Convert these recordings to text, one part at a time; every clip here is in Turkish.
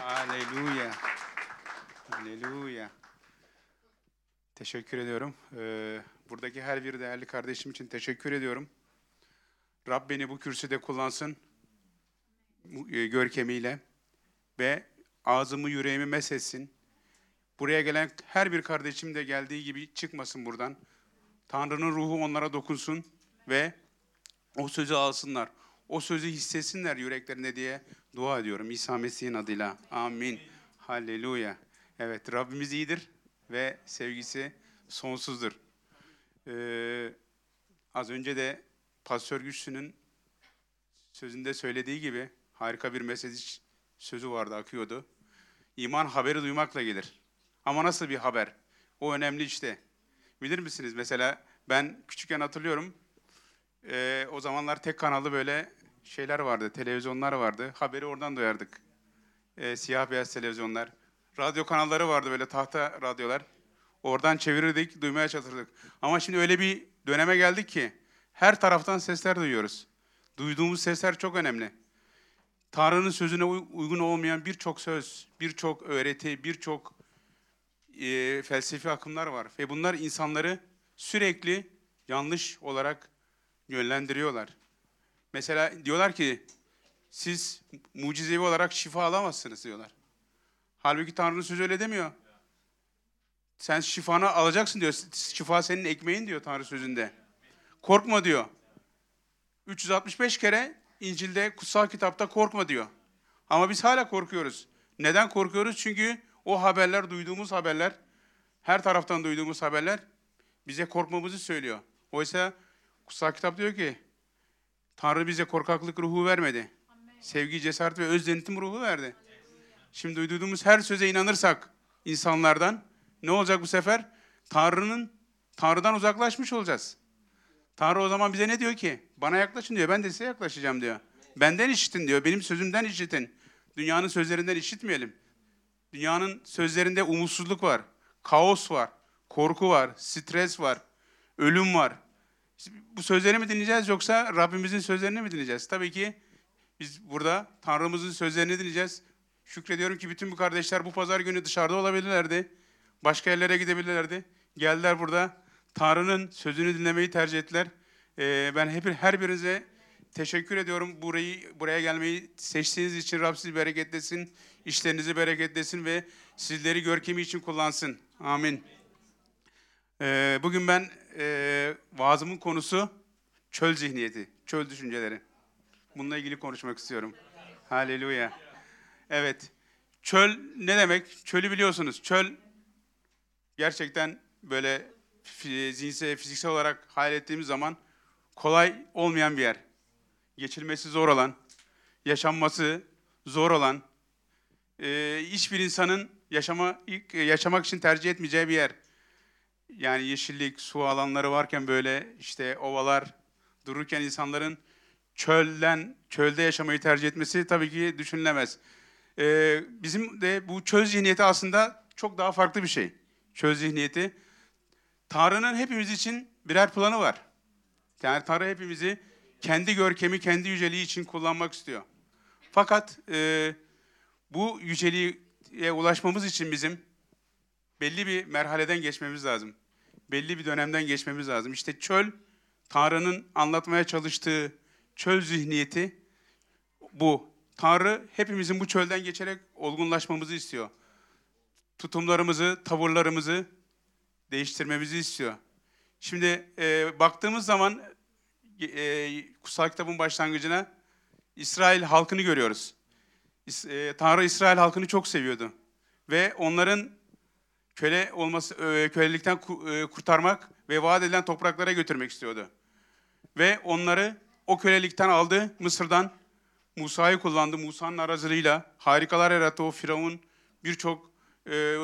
Haleluya. Haleluya. Teşekkür ediyorum. Ee, buradaki her bir değerli kardeşim için teşekkür ediyorum. Rab beni bu kürsüde kullansın. e, Görkemiyle. Ve ağzımı yüreğimi mesetsin. Buraya gelen her bir kardeşim de geldiği gibi çıkmasın buradan. Tanrı'nın ruhu onlara dokunsun ve o sözü alsınlar. O sözü hissetsinler yüreklerinde diye dua ediyorum. İsa Mesih'in adıyla. Amin. Halleluya. Evet Rabbimiz iyidir ve sevgisi sonsuzdur. Ee, az önce de Pastör Güçlü'nün sözünde söylediği gibi harika bir mesaj sözü vardı, akıyordu. İman haberi duymakla gelir. Ama nasıl bir haber? O önemli işte. Bilir misiniz? Mesela ben küçükken hatırlıyorum. Ee, o zamanlar tek kanallı böyle şeyler vardı, televizyonlar vardı. Haberi oradan duyardık. Ee, siyah beyaz televizyonlar. Radyo kanalları vardı böyle tahta radyolar. Oradan çevirirdik, duymaya çalışırdık. Ama şimdi öyle bir döneme geldik ki her taraftan sesler duyuyoruz. Duyduğumuz sesler çok önemli. Tanrı'nın sözüne uy- uygun olmayan birçok söz, birçok öğreti, birçok e, felsefi akımlar var. Ve bunlar insanları sürekli yanlış olarak yönlendiriyorlar. Mesela diyorlar ki siz mucizevi olarak şifa alamazsınız diyorlar. Halbuki Tanrı'nın sözü öyle demiyor. Sen şifanı alacaksın diyor. Şifa senin ekmeğin diyor Tanrı sözünde. Korkma diyor. 365 kere İncil'de, kutsal kitapta korkma diyor. Ama biz hala korkuyoruz. Neden korkuyoruz? Çünkü o haberler, duyduğumuz haberler, her taraftan duyduğumuz haberler bize korkmamızı söylüyor. Oysa kutsal kitap diyor ki, Tanrı bize korkaklık ruhu vermedi. Sevgi, cesaret ve öz denetim ruhu verdi. Şimdi duyduğumuz her söze inanırsak insanlardan ne olacak bu sefer? Tanrı'nın Tanrı'dan uzaklaşmış olacağız. Tanrı o zaman bize ne diyor ki? Bana yaklaşın diyor. Ben de size yaklaşacağım diyor. Benden işitin diyor. Benim sözümden işitin. Dünyanın sözlerinden işitmeyelim. Dünyanın sözlerinde umutsuzluk var. Kaos var. Korku var. Stres var. Ölüm var. Bu sözleri mi dinleyeceğiz yoksa Rabbimizin sözlerini mi dinleyeceğiz? Tabii ki biz burada Tanrımızın sözlerini dinleyeceğiz. Şükrediyorum ki bütün bu kardeşler bu pazar günü dışarıda olabilirlerdi. Başka yerlere gidebilirlerdi. Geldiler burada. Tanrı'nın sözünü dinlemeyi tercih ettiler. Ee, ben hep, her birinize teşekkür ediyorum. Burayı buraya gelmeyi seçtiğiniz için Rab sizi bereketlesin. işlerinizi bereketlesin ve sizleri görkemi için kullansın. Amin. Ee, bugün ben e, vaazımın konusu çöl zihniyeti, çöl düşünceleri. Bununla ilgili konuşmak istiyorum. Haleluya. Evet. Çöl ne demek? Çölü biliyorsunuz. Çöl gerçekten böyle zihinsel, fiziksel olarak hayal ettiğimiz zaman kolay olmayan bir yer. Geçilmesi zor olan, yaşanması zor olan, e, hiçbir insanın yaşama yaşamak için tercih etmeyeceği bir yer. Yani yeşillik, su alanları varken böyle işte ovalar dururken insanların çölden çölde yaşamayı tercih etmesi tabii ki düşünülemez. Ee, bizim de bu çöl zihniyeti aslında çok daha farklı bir şey. Çöl zihniyeti. Tanrı'nın hepimiz için birer planı var. Yani Tanrı hepimizi kendi görkemi, kendi yüceliği için kullanmak istiyor. Fakat e, bu yüceliğe ulaşmamız için bizim belli bir merhaleden geçmemiz lazım. Belli bir dönemden geçmemiz lazım. İşte çöl, Tanrı'nın anlatmaya çalıştığı çöl zihniyeti bu. Tanrı hepimizin bu çölden geçerek olgunlaşmamızı istiyor. Tutumlarımızı, tavırlarımızı değiştirmemizi istiyor. Şimdi e, baktığımız zaman e, kutsal kitabın başlangıcına İsrail halkını görüyoruz. İs- e, Tanrı İsrail halkını çok seviyordu ve onların köle olması e, kölelikten e, kurtarmak ve vaat edilen topraklara götürmek istiyordu. Ve onları o kölelikten aldı Mısır'dan. Musa'yı kullandı. Musa'nın aracılığıyla harikalar yarattı. O Firavun birçok e,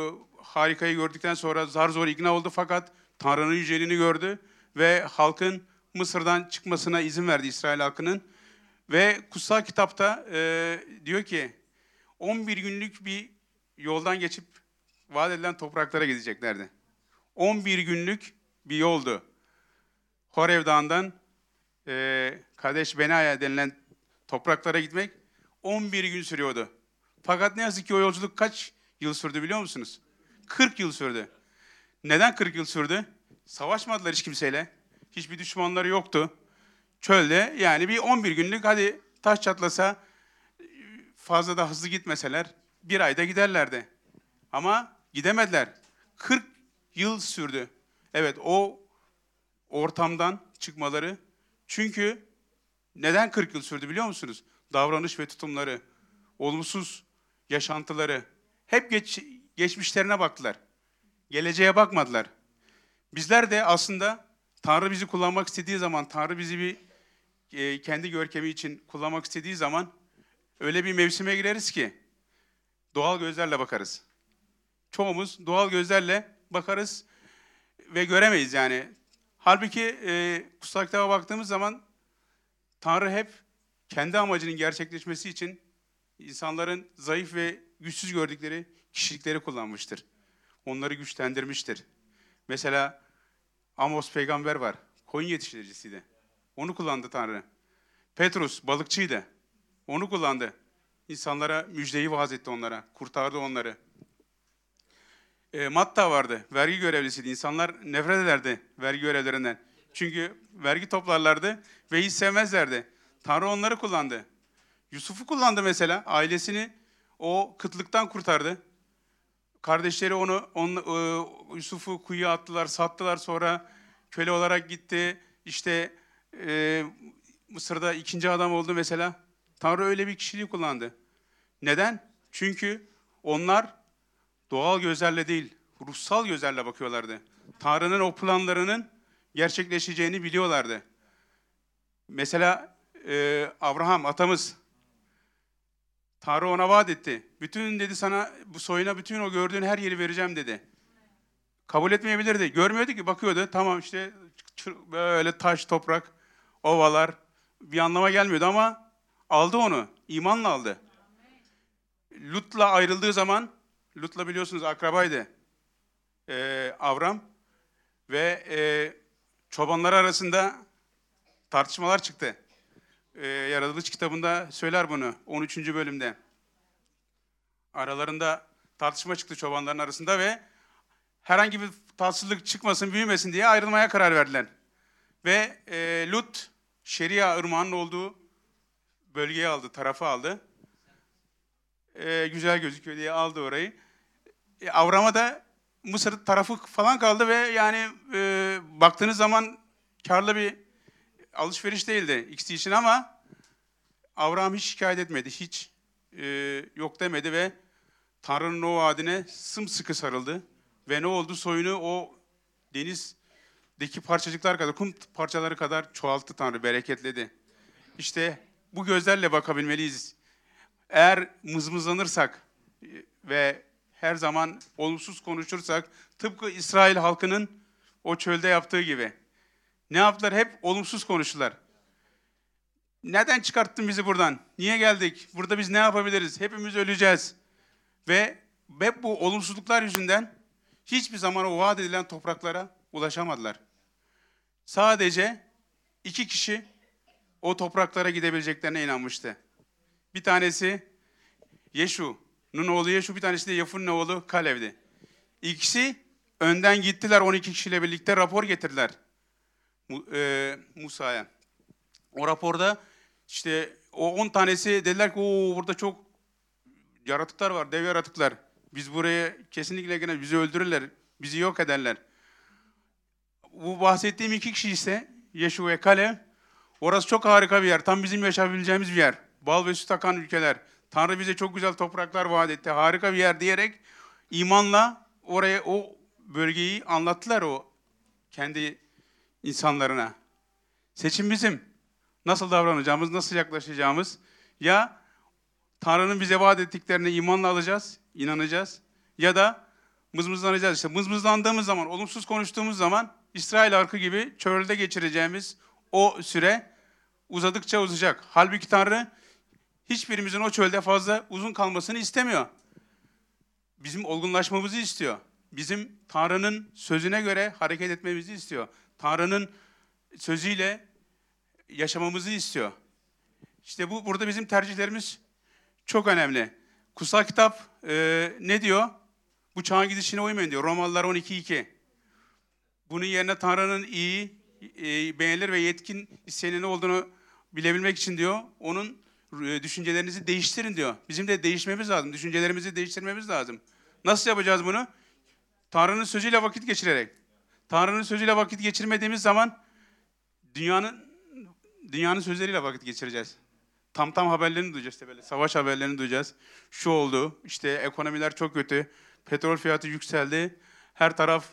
harikayı gördükten sonra zar zor ikna oldu fakat Tanrı'nın yüceliğini gördü ve halkın Mısır'dan çıkmasına izin verdi İsrail halkının. Ve kutsal kitapta e, diyor ki 11 günlük bir yoldan geçip vaat edilen topraklara gideceklerdi. 11 günlük bir yoldu. Horev Dağı'ndan e, Kadeş Benaya denilen topraklara gitmek 11 gün sürüyordu. Fakat ne yazık ki o yolculuk kaç yıl sürdü biliyor musunuz? 40 yıl sürdü. Neden 40 yıl sürdü? Savaşmadılar hiç kimseyle. Hiçbir düşmanları yoktu. Çölde yani bir 11 günlük hadi taş çatlasa fazla da hızlı gitmeseler bir ayda giderlerdi. Ama gidemediler. 40 yıl sürdü. Evet o ortamdan çıkmaları. Çünkü neden 40 yıl sürdü biliyor musunuz? Davranış ve tutumları, olumsuz yaşantıları hep geç, geçmişlerine baktılar. Geleceğe bakmadılar. Bizler de aslında Tanrı bizi kullanmak istediği zaman, Tanrı bizi bir e, kendi görkemi için kullanmak istediği zaman öyle bir mevsime gireriz ki doğal gözlerle bakarız. Çoğumuz doğal gözlerle bakarız ve göremeyiz yani. Halbuki e, kutsal kitaba baktığımız zaman Tanrı hep kendi amacının gerçekleşmesi için insanların zayıf ve güçsüz gördükleri kişilikleri kullanmıştır. Onları güçlendirmiştir. Mesela Amos peygamber var. Koyun yetiştiricisiydi. Onu kullandı Tanrı. Petrus balıkçıydı. Onu kullandı. İnsanlara müjdeyi vaaz etti onlara. Kurtardı onları. E, Matta vardı. Vergi görevlisiydi. İnsanlar nefret ederdi vergi görevlerinden. Çünkü vergi toplarlardı ve hiç sevmezlerdi. Tanrı onları kullandı. Yusuf'u kullandı mesela. Ailesini o kıtlıktan kurtardı. Kardeşleri onu, onu e, Yusuf'u kuyuya attılar, sattılar. Sonra köle olarak gitti. İşte e, Mısır'da ikinci adam oldu mesela. Tanrı öyle bir kişiliği kullandı. Neden? Çünkü onlar doğal gözlerle değil, ruhsal gözlerle bakıyorlardı. Tanrı'nın o planlarının gerçekleşeceğini biliyorlardı. Mesela e, Abraham atamız Tanrı ona vaat etti. Bütün dedi sana bu soyuna bütün o gördüğün her yeri vereceğim dedi. Kabul etmeyebilirdi. Görmüyordu ki bakıyordu. Tamam işte böyle taş, toprak, ovalar bir anlama gelmiyordu ama aldı onu. İmanla aldı. Lut'la ayrıldığı zaman Lut'la biliyorsunuz akrabaydı. Ee, Avram ve e, çobanlar arasında tartışmalar çıktı. Ee, Yaratılış kitabında söyler bunu 13. bölümde. Aralarında tartışma çıktı çobanların arasında ve herhangi bir tatsızlık çıkmasın, büyümesin diye ayrılmaya karar verdiler. Ve e, Lut, Şeria ırmağının olduğu bölgeyi aldı, tarafı aldı. E, güzel gözüküyor diye aldı orayı. E, Avram'a da Mısır tarafı falan kaldı ve yani e, baktığınız zaman karlı bir alışveriş değildi ikisi için ama Avram hiç şikayet etmedi, hiç e, yok demedi ve Tanrı'nın o vaadine sımsıkı sarıldı. Ve ne oldu? Soyunu o denizdeki parçacıklar kadar, kum parçaları kadar çoğalttı Tanrı, bereketledi. İşte bu gözlerle bakabilmeliyiz. Eğer mızmızlanırsak ve her zaman olumsuz konuşursak, tıpkı İsrail halkının o çölde yaptığı gibi. Ne yaptılar? Hep olumsuz konuştular. Neden çıkarttın bizi buradan? Niye geldik? Burada biz ne yapabiliriz? Hepimiz öleceğiz. Ve hep bu olumsuzluklar yüzünden hiçbir zaman o vaat edilen topraklara ulaşamadılar. Sadece iki kişi o topraklara gidebileceklerine inanmıştı. Bir tanesi Yeşu'nun oğlu Yeşu, bir tanesi de Yefun'un oğlu Kalev'di. İkisi önden gittiler 12 kişiyle birlikte rapor getirdiler e, Musa'ya. O raporda işte o 10 tanesi dediler ki o burada çok yaratıklar var, dev yaratıklar. Biz buraya kesinlikle gene bizi öldürürler, bizi yok ederler. Bu bahsettiğim iki kişi ise Yeşu ve Kale. Orası çok harika bir yer. Tam bizim yaşayabileceğimiz bir yer. Bal ve süt akan ülkeler. Tanrı bize çok güzel topraklar vaat etti. Harika bir yer diyerek imanla oraya o bölgeyi anlattılar o kendi insanlarına. Seçim bizim. Nasıl davranacağımız, nasıl yaklaşacağımız. Ya Tanrı'nın bize vaat ettiklerine imanla alacağız, inanacağız. Ya da mızmızlanacağız. İşte mızmızlandığımız zaman, olumsuz konuştuğumuz zaman İsrail halkı gibi çölde geçireceğimiz o süre uzadıkça uzayacak. Halbuki Tanrı hiçbirimizin o çölde fazla uzun kalmasını istemiyor. Bizim olgunlaşmamızı istiyor. Bizim Tanrı'nın sözüne göre hareket etmemizi istiyor. Tanrı'nın sözüyle yaşamamızı istiyor. İşte bu burada bizim tercihlerimiz çok önemli. Kutsal kitap e, ne diyor? Bu çağın gidişine uymayın diyor. Romalılar 12.2. Bunun yerine Tanrı'nın iyi, e, beğenilir ve yetkin isteğinin ne olduğunu bilebilmek için diyor. Onun düşüncelerinizi değiştirin diyor. Bizim de değişmemiz lazım. Düşüncelerimizi değiştirmemiz lazım. Nasıl yapacağız bunu? Tanrı'nın sözüyle vakit geçirerek. Tanrı'nın sözüyle vakit geçirmediğimiz zaman dünyanın dünyanın sözleriyle vakit geçireceğiz. Tam tam haberlerini duyacağız işte böyle. Savaş haberlerini duyacağız. Şu oldu. işte ekonomiler çok kötü. Petrol fiyatı yükseldi. Her taraf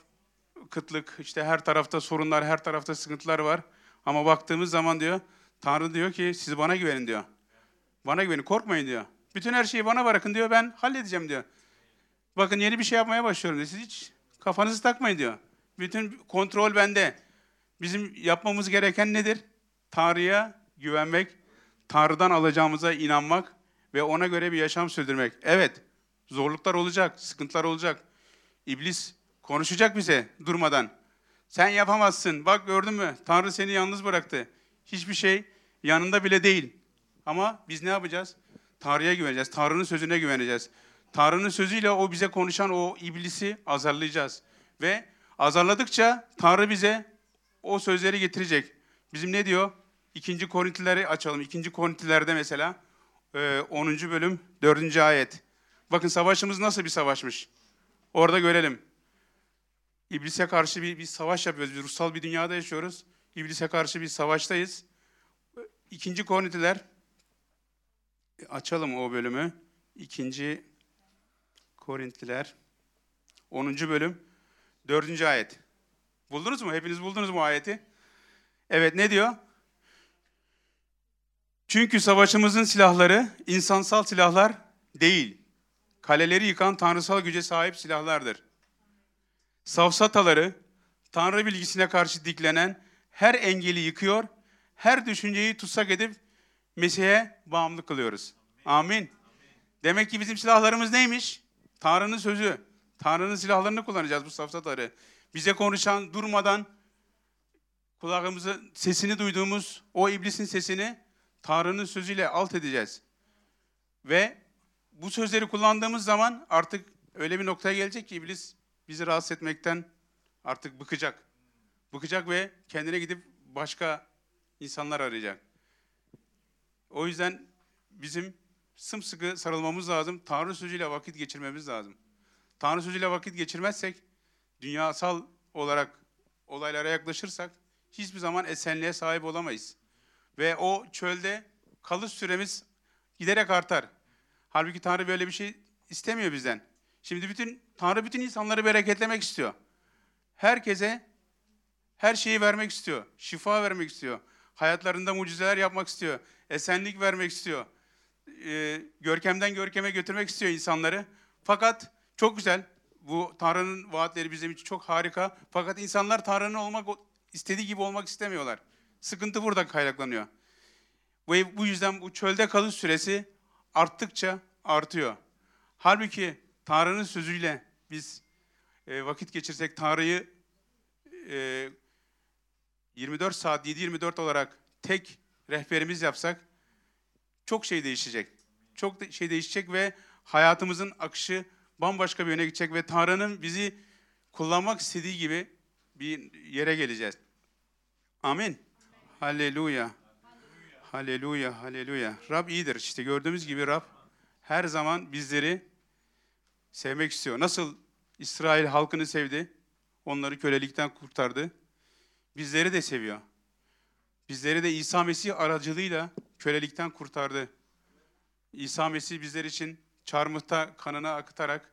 kıtlık, işte her tarafta sorunlar, her tarafta sıkıntılar var. Ama baktığımız zaman diyor, Tanrı diyor ki siz bana güvenin diyor. Bana güvenin, korkmayın diyor. Bütün her şeyi bana bırakın diyor, ben halledeceğim diyor. Bakın yeni bir şey yapmaya başlıyorum diyor. Siz hiç kafanızı takmayın diyor. Bütün kontrol bende. Bizim yapmamız gereken nedir? Tanrı'ya güvenmek, Tanrı'dan alacağımıza inanmak ve ona göre bir yaşam sürdürmek. Evet, zorluklar olacak, sıkıntılar olacak. İblis konuşacak bize durmadan. Sen yapamazsın. Bak gördün mü? Tanrı seni yalnız bıraktı. Hiçbir şey yanında bile değil. Ama biz ne yapacağız? Tanrı'ya güveneceğiz. Tanrı'nın sözüne güveneceğiz. Tanrı'nın sözüyle o bize konuşan o iblisi azarlayacağız. Ve azarladıkça Tanrı bize o sözleri getirecek. Bizim ne diyor? İkinci Korintileri açalım. İkinci Korintilerde mesela 10. bölüm 4. ayet. Bakın savaşımız nasıl bir savaşmış. Orada görelim. İblise karşı bir, bir savaş yapıyoruz. Biz ruhsal bir dünyada yaşıyoruz. İblise karşı bir savaştayız. İkinci Korintiler açalım o bölümü. İkinci Korintliler 10. bölüm 4. ayet. Buldunuz mu? Hepiniz buldunuz mu ayeti? Evet ne diyor? Çünkü savaşımızın silahları insansal silahlar değil. Kaleleri yıkan tanrısal güce sahip silahlardır. Safsataları, Tanrı bilgisine karşı diklenen her engeli yıkıyor, her düşünceyi tutsak edip Mesih'e bağımlı kılıyoruz. Amin. Demek ki bizim silahlarımız neymiş? Tanrı'nın sözü. Tanrı'nın silahlarını kullanacağız bu safsataları. Bize konuşan, durmadan kulağımızı, sesini duyduğumuz o iblisin sesini Tanrı'nın sözüyle alt edeceğiz. Ve bu sözleri kullandığımız zaman artık öyle bir noktaya gelecek ki iblis bizi rahatsız etmekten artık bıkacak. Bıkacak ve kendine gidip başka insanlar arayacak. O yüzden bizim sımsıkı sarılmamız lazım. Tanrı sözüyle vakit geçirmemiz lazım. Tanrı sözüyle vakit geçirmezsek, dünyasal olarak olaylara yaklaşırsak hiçbir zaman esenliğe sahip olamayız. Ve o çölde kalış süremiz giderek artar. Halbuki Tanrı böyle bir şey istemiyor bizden. Şimdi bütün Tanrı bütün insanları bereketlemek istiyor. Herkese her şeyi vermek istiyor. Şifa vermek istiyor. Hayatlarında mucizeler yapmak istiyor. Esenlik vermek istiyor. Ee, görkemden görkeme götürmek istiyor insanları. Fakat çok güzel. Bu Tanrı'nın vaatleri bizim için çok harika. Fakat insanlar Tanrı'nın olmak istediği gibi olmak istemiyorlar. Sıkıntı burada kaynaklanıyor. Ve bu yüzden bu çölde kalış süresi arttıkça artıyor. Halbuki Tanrı'nın sözüyle biz e, vakit geçirsek, Tanrı'yı e, 24 saat, 7-24 olarak tek rehberimiz yapsak çok şey değişecek. Çok şey değişecek ve hayatımızın akışı bambaşka bir yöne gidecek ve Tanrı'nın bizi kullanmak istediği gibi bir yere geleceğiz. Amin. Halleluya. Halleluya, halleluya. Rab iyidir. İşte gördüğümüz gibi Rab her zaman bizleri sevmek istiyor. Nasıl İsrail halkını sevdi, onları kölelikten kurtardı. Bizleri de seviyor. Bizleri de İsa Mesih aracılığıyla kölelikten kurtardı. İsa Mesih bizler için çarmıhta kanını akıtarak,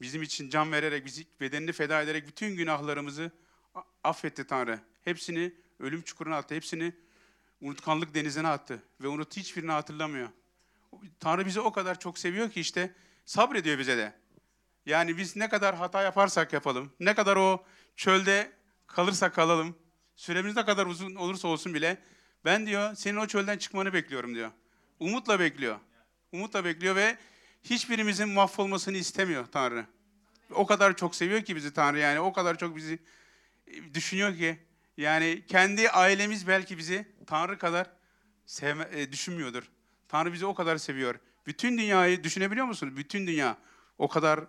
bizim için can vererek, bizi bedenini feda ederek bütün günahlarımızı affetti Tanrı. Hepsini ölüm çukuruna attı. Hepsini unutkanlık denizine attı. Ve unut hiçbirini hatırlamıyor. Tanrı bizi o kadar çok seviyor ki işte sabrediyor bize de. Yani biz ne kadar hata yaparsak yapalım, ne kadar o çölde kalırsak kalalım, süremiz ne kadar uzun olursa olsun bile ben diyor senin o çölden çıkmanı bekliyorum diyor. Umutla bekliyor. Umutla bekliyor ve hiçbirimizin mahvolmasını istemiyor Tanrı. O kadar çok seviyor ki bizi Tanrı yani o kadar çok bizi düşünüyor ki yani kendi ailemiz belki bizi Tanrı kadar sevme, e, düşünmüyordur. Tanrı bizi o kadar seviyor. Bütün dünyayı düşünebiliyor musunuz? Bütün dünya o kadar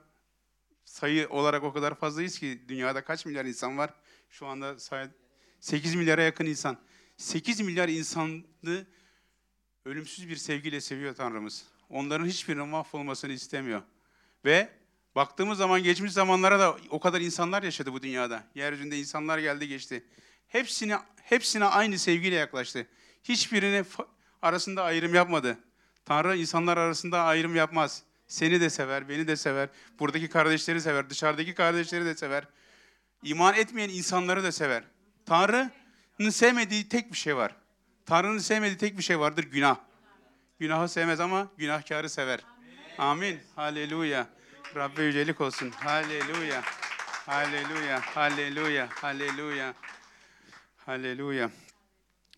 sayı olarak o kadar fazlayız ki dünyada kaç milyar insan var? Şu anda say 8 milyara yakın insan. 8 milyar insanı ölümsüz bir sevgiyle seviyor Tanrımız. Onların hiçbirinin mahvolmasını istemiyor. Ve baktığımız zaman geçmiş zamanlara da o kadar insanlar yaşadı bu dünyada. Yeryüzünde insanlar geldi geçti. Hepsine hepsine aynı sevgiyle yaklaştı. Hiçbirini fa- arasında ayrım yapmadı. Tanrı insanlar arasında ayrım yapmaz. Seni de sever, beni de sever. Buradaki kardeşleri sever, dışarıdaki kardeşleri de sever. İman etmeyen insanları da sever. Tanrı'nın sevmediği tek bir şey var. Tanrı'nın sevmediği tek bir şey vardır, günah. Günahı sevmez ama günahkarı sever. Amin. Haleluya. Rabbe yücelik olsun. Haleluya. Haleluya. Haleluya. Haleluya. Haleluya.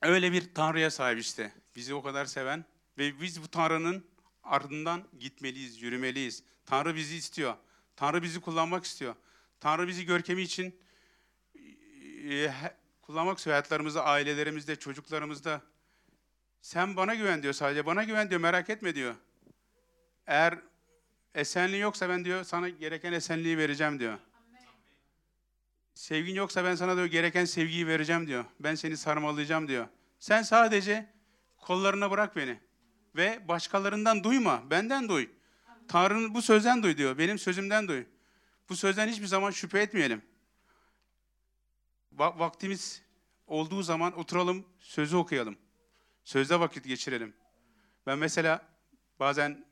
Öyle bir Tanrı'ya sahip işte. Bizi o kadar seven ve biz bu Tanrı'nın ardından gitmeliyiz, yürümeliyiz. Tanrı bizi istiyor. Tanrı bizi kullanmak istiyor. Tanrı bizi görkemi için e, he- kullanmak istiyor hayatlarımızda, ailelerimizde, çocuklarımızda. Sen bana güven diyor sadece. Bana güven diyor, merak etme diyor. Eğer esenliği yoksa ben diyor sana gereken esenliği vereceğim diyor. Sevgin yoksa ben sana diyor gereken sevgiyi vereceğim diyor. Ben seni sarmalayacağım diyor. Sen sadece kollarına bırak beni. Ve başkalarından duyma, benden duy. Tanrı'nın bu sözden duy diyor. Benim sözümden duy. Bu sözden hiçbir zaman şüphe etmeyelim. Va- vaktimiz olduğu zaman oturalım, sözü okuyalım. Sözde vakit geçirelim. Ben mesela bazen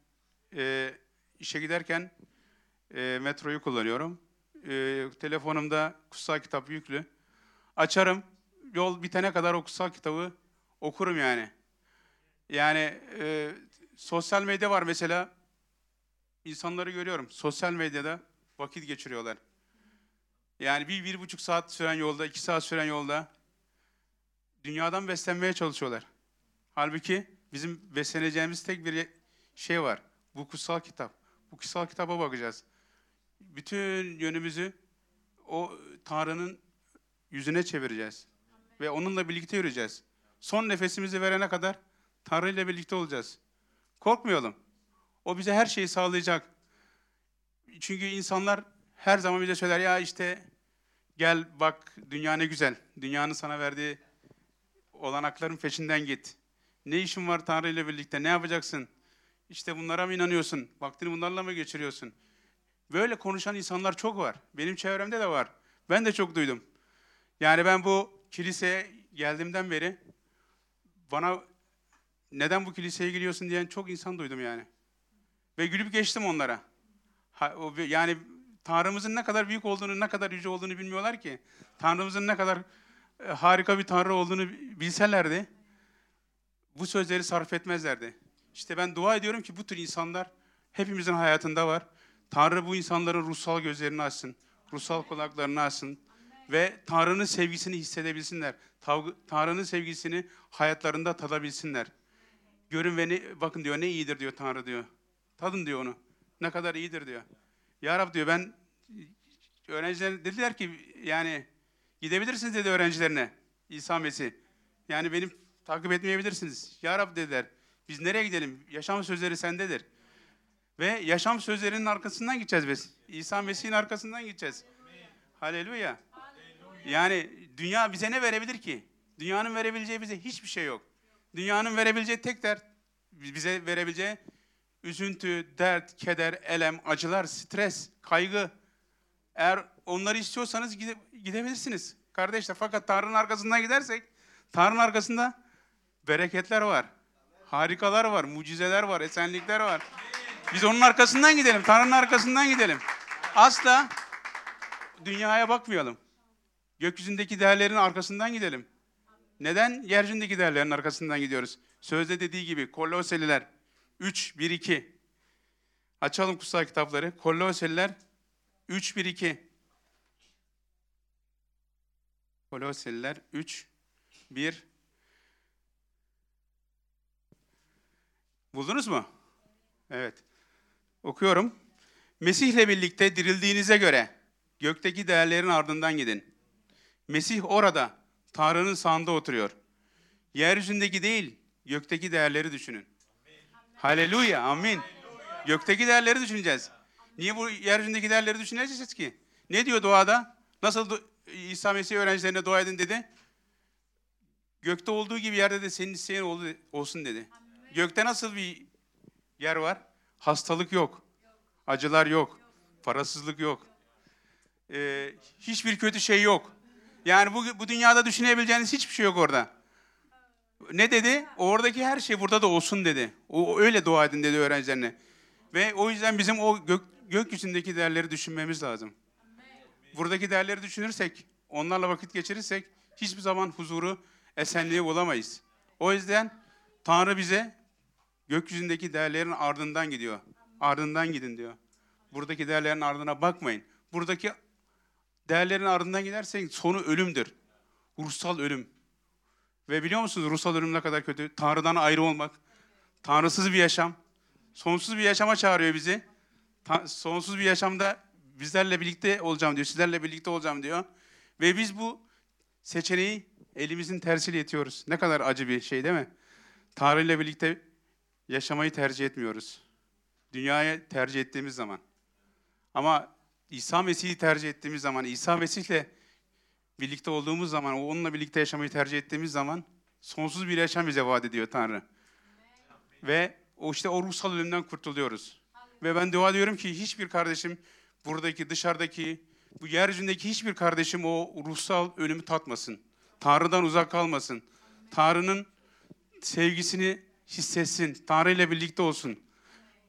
e, işe giderken e, metroyu kullanıyorum. E, telefonumda kutsal kitap yüklü. Açarım, yol bitene kadar o kutsal kitabı okurum yani. Yani e, sosyal medya var mesela. İnsanları görüyorum. Sosyal medyada vakit geçiriyorlar. Yani bir, bir buçuk saat süren yolda, iki saat süren yolda dünyadan beslenmeye çalışıyorlar. Halbuki bizim besleneceğimiz tek bir şey var. Bu kutsal kitap. Bu kutsal kitaba bakacağız. Bütün yönümüzü o Tanrı'nın yüzüne çevireceğiz. Ve onunla birlikte yürüyeceğiz. Son nefesimizi verene kadar Tanrı ile birlikte olacağız. Korkmayalım. O bize her şeyi sağlayacak. Çünkü insanlar her zaman bize söyler ya işte gel bak dünya ne güzel. Dünyanın sana verdiği olanakların peşinden git. Ne işin var Tanrı ile birlikte? Ne yapacaksın? İşte bunlara mı inanıyorsun? Vaktini bunlarla mı geçiriyorsun? Böyle konuşan insanlar çok var. Benim çevremde de var. Ben de çok duydum. Yani ben bu kiliseye geldiğimden beri bana neden bu kiliseye giriyorsun diyen çok insan duydum yani. Ve gülüp geçtim onlara. Yani Tanrımızın ne kadar büyük olduğunu, ne kadar yüce olduğunu bilmiyorlar ki. Tanrımızın ne kadar e, harika bir Tanrı olduğunu bilselerdi, bu sözleri sarf etmezlerdi. İşte ben dua ediyorum ki bu tür insanlar hepimizin hayatında var. Tanrı bu insanların ruhsal gözlerini açsın, ruhsal kulaklarını açsın ve Tanrı'nın sevgisini hissedebilsinler. Tanrı'nın sevgisini hayatlarında tadabilsinler. Görün ve ne, bakın diyor ne iyidir diyor Tanrı diyor. Tadın diyor onu. Ne kadar iyidir diyor. Ya Rab diyor ben öğrenciler dediler ki yani gidebilirsiniz dedi öğrencilerine İsa Mesih. Yani benim takip etmeyebilirsiniz. Ya Rab dediler. Biz nereye gidelim? Yaşam sözleri sendedir. Ve yaşam sözlerinin arkasından gideceğiz biz. İsa Mesih'in arkasından gideceğiz. Haleluya. Yani dünya bize ne verebilir ki? Dünyanın verebileceği bize hiçbir şey yok. Dünyanın verebileceği tek dert, bize verebileceği üzüntü, dert, keder, elem, acılar, stres, kaygı. Eğer onları istiyorsanız gide, gidebilirsiniz kardeşler. Fakat Tanrı'nın arkasından gidersek, Tanrı'nın arkasında bereketler var. Harikalar var, mucizeler var, esenlikler var. Biz onun arkasından gidelim, Tanrı'nın arkasından gidelim. Asla dünyaya bakmayalım. Gökyüzündeki değerlerin arkasından gidelim. Neden? Yeryüzündeki değerlerin arkasından gidiyoruz. Sözde dediği gibi Koloseliler 3, 1, 2. Açalım kutsal kitapları. Koloseliler 3, 1, 2. Koloseliler 3, 1. Buldunuz mu? Evet. Okuyorum. Mesih'le birlikte dirildiğinize göre gökteki değerlerin ardından gidin. Mesih orada, Tanrı'nın sağında oturuyor. Yeryüzündeki değil, gökteki değerleri düşünün. Haleluya, amin. Gökteki değerleri düşüneceğiz. Niye bu yeryüzündeki değerleri düşüneceğiz ki? Ne diyor duada? Nasıl İsa Mesih öğrencilerine dua edin dedi? Gökte olduğu gibi yerde de senin isteğin ol- olsun dedi. Gökte nasıl bir yer var? Hastalık yok. Acılar yok. Parasızlık yok. Ee, hiçbir kötü şey yok. Yani bu, bu dünyada düşünebileceğiniz hiçbir şey yok orada. Ne dedi? Oradaki her şey burada da olsun dedi. O öyle dua edin dedi öğrencilerine. Ve o yüzden bizim o gök, gökyüzündeki değerleri düşünmemiz lazım. Buradaki değerleri düşünürsek, onlarla vakit geçirirsek hiçbir zaman huzuru, esenliği bulamayız. O yüzden Tanrı bize gökyüzündeki değerlerin ardından gidiyor. Ardından gidin diyor. Buradaki değerlerin ardına bakmayın. Buradaki değerlerin ardından gidersek sonu ölümdür. Ruhsal ölüm. Ve biliyor musunuz ruhsal ölüm ne kadar kötü? Tanrı'dan ayrı olmak. Tanrısız bir yaşam. Sonsuz bir yaşama çağırıyor bizi. Ta- sonsuz bir yaşamda bizlerle birlikte olacağım diyor. Sizlerle birlikte olacağım diyor. Ve biz bu seçeneği elimizin tersiyle itiyoruz. Ne kadar acı bir şey değil mi? Tanrı ile birlikte yaşamayı tercih etmiyoruz. Dünyayı tercih ettiğimiz zaman. Ama İsa Mesih'i tercih ettiğimiz zaman, İsa Mesih'le birlikte olduğumuz zaman, onunla birlikte yaşamayı tercih ettiğimiz zaman sonsuz bir yaşam bize vaat ediyor Tanrı. Ve o işte o ruhsal ölümden kurtuluyoruz. Ve ben dua ediyorum ki hiçbir kardeşim buradaki, dışarıdaki, bu yeryüzündeki hiçbir kardeşim o ruhsal ölümü tatmasın. Tanrı'dan uzak kalmasın. Tanrı'nın sevgisini hissetsin. Tanrı ile birlikte olsun.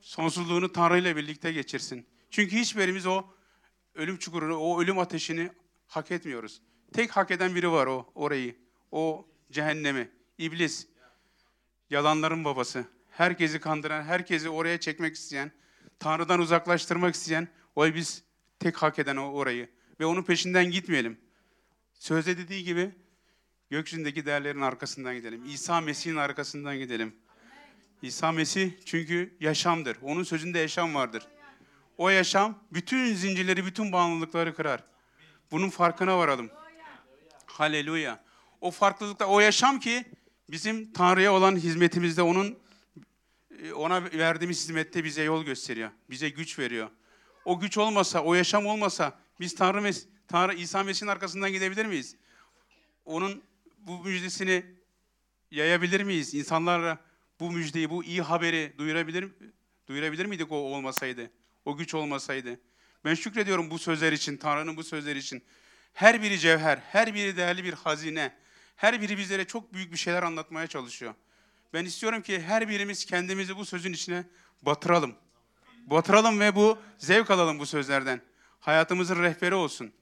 Sonsuzluğunu Tanrı ile birlikte geçirsin. Çünkü hiçbirimiz o ölüm çukurunu, o ölüm ateşini hak etmiyoruz. Tek hak eden biri var o orayı. O cehennemi. İblis. Yalanların babası. Herkesi kandıran, herkesi oraya çekmek isteyen, Tanrı'dan uzaklaştırmak isteyen o biz tek hak eden o orayı. Ve onun peşinden gitmeyelim. Sözde dediği gibi gökyüzündeki değerlerin arkasından gidelim. İsa Mesih'in arkasından gidelim. İsa Mesih çünkü yaşamdır. Onun sözünde yaşam vardır. O yaşam bütün zincirleri, bütün bağımlılıkları kırar. Bunun farkına varalım. Haleluya. O farklılıkta, o yaşam ki bizim Tanrı'ya olan hizmetimizde onun e, ona verdiğimiz hizmette bize yol gösteriyor. Bize güç veriyor. O güç olmasa, o yaşam olmasa biz Tanrı, Mes- Tanrı İsa Mesih'in arkasından gidebilir miyiz? Onun bu müjdesini yayabilir miyiz? İnsanlara bu müjdeyi, bu iyi haberi duyurabilir duyurabilir miydik o olmasaydı? O güç olmasaydı. Ben şükrediyorum bu sözler için, Tanrı'nın bu sözleri için. Her biri cevher, her biri değerli bir hazine. Her biri bizlere çok büyük bir şeyler anlatmaya çalışıyor. Ben istiyorum ki her birimiz kendimizi bu sözün içine batıralım. Batıralım ve bu zevk alalım bu sözlerden. Hayatımızın rehberi olsun.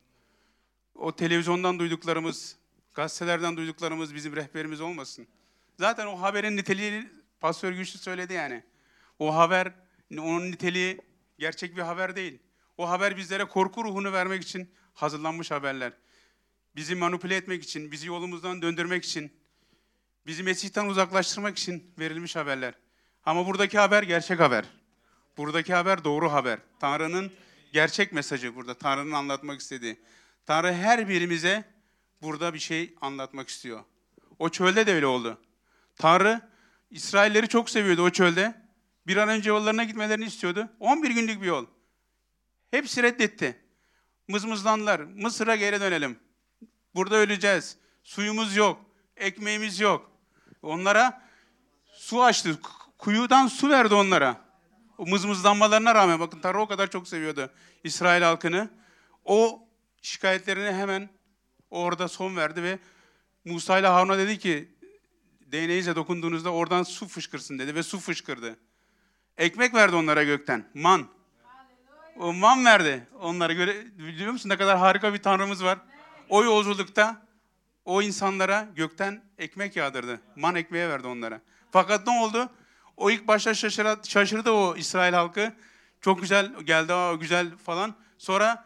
O televizyondan duyduklarımız, gazetelerden duyduklarımız bizim rehberimiz olmasın. Zaten o haberin niteliğini Pastör Güçlü söyledi yani. O haber, onun niteliği gerçek bir haber değil. O haber bizlere korku ruhunu vermek için hazırlanmış haberler. Bizi manipüle etmek için, bizi yolumuzdan döndürmek için, bizi Mesih'ten uzaklaştırmak için verilmiş haberler. Ama buradaki haber gerçek haber. Buradaki haber doğru haber. Tanrı'nın gerçek mesajı burada. Tanrı'nın anlatmak istediği. Tanrı her birimize burada bir şey anlatmak istiyor. O çölde de öyle oldu. Tanrı İsrailleri çok seviyordu o çölde. Bir an önce yollarına gitmelerini istiyordu. 11 günlük bir yol. Hepsi reddetti. Mızmızlandılar. Mısır'a geri dönelim. Burada öleceğiz. Suyumuz yok. Ekmeğimiz yok. Onlara su açtı. Kuyudan su verdi onlara. O mızmızlanmalarına rağmen bakın Tanrı o kadar çok seviyordu İsrail halkını. O şikayetlerine hemen orada son verdi ve Musa ile Harun'a dedi ki değneğinize dokunduğunuzda oradan su fışkırsın dedi ve su fışkırdı. Ekmek verdi onlara gökten. Man. O man verdi onlara göre. Biliyor musun ne kadar harika bir Tanrımız var. O yolculukta o insanlara gökten ekmek yağdırdı. Man ekmeği verdi onlara. Fakat ne oldu? O ilk başta şaşıra, şaşırdı o İsrail halkı. Çok güzel geldi, aa, güzel falan. Sonra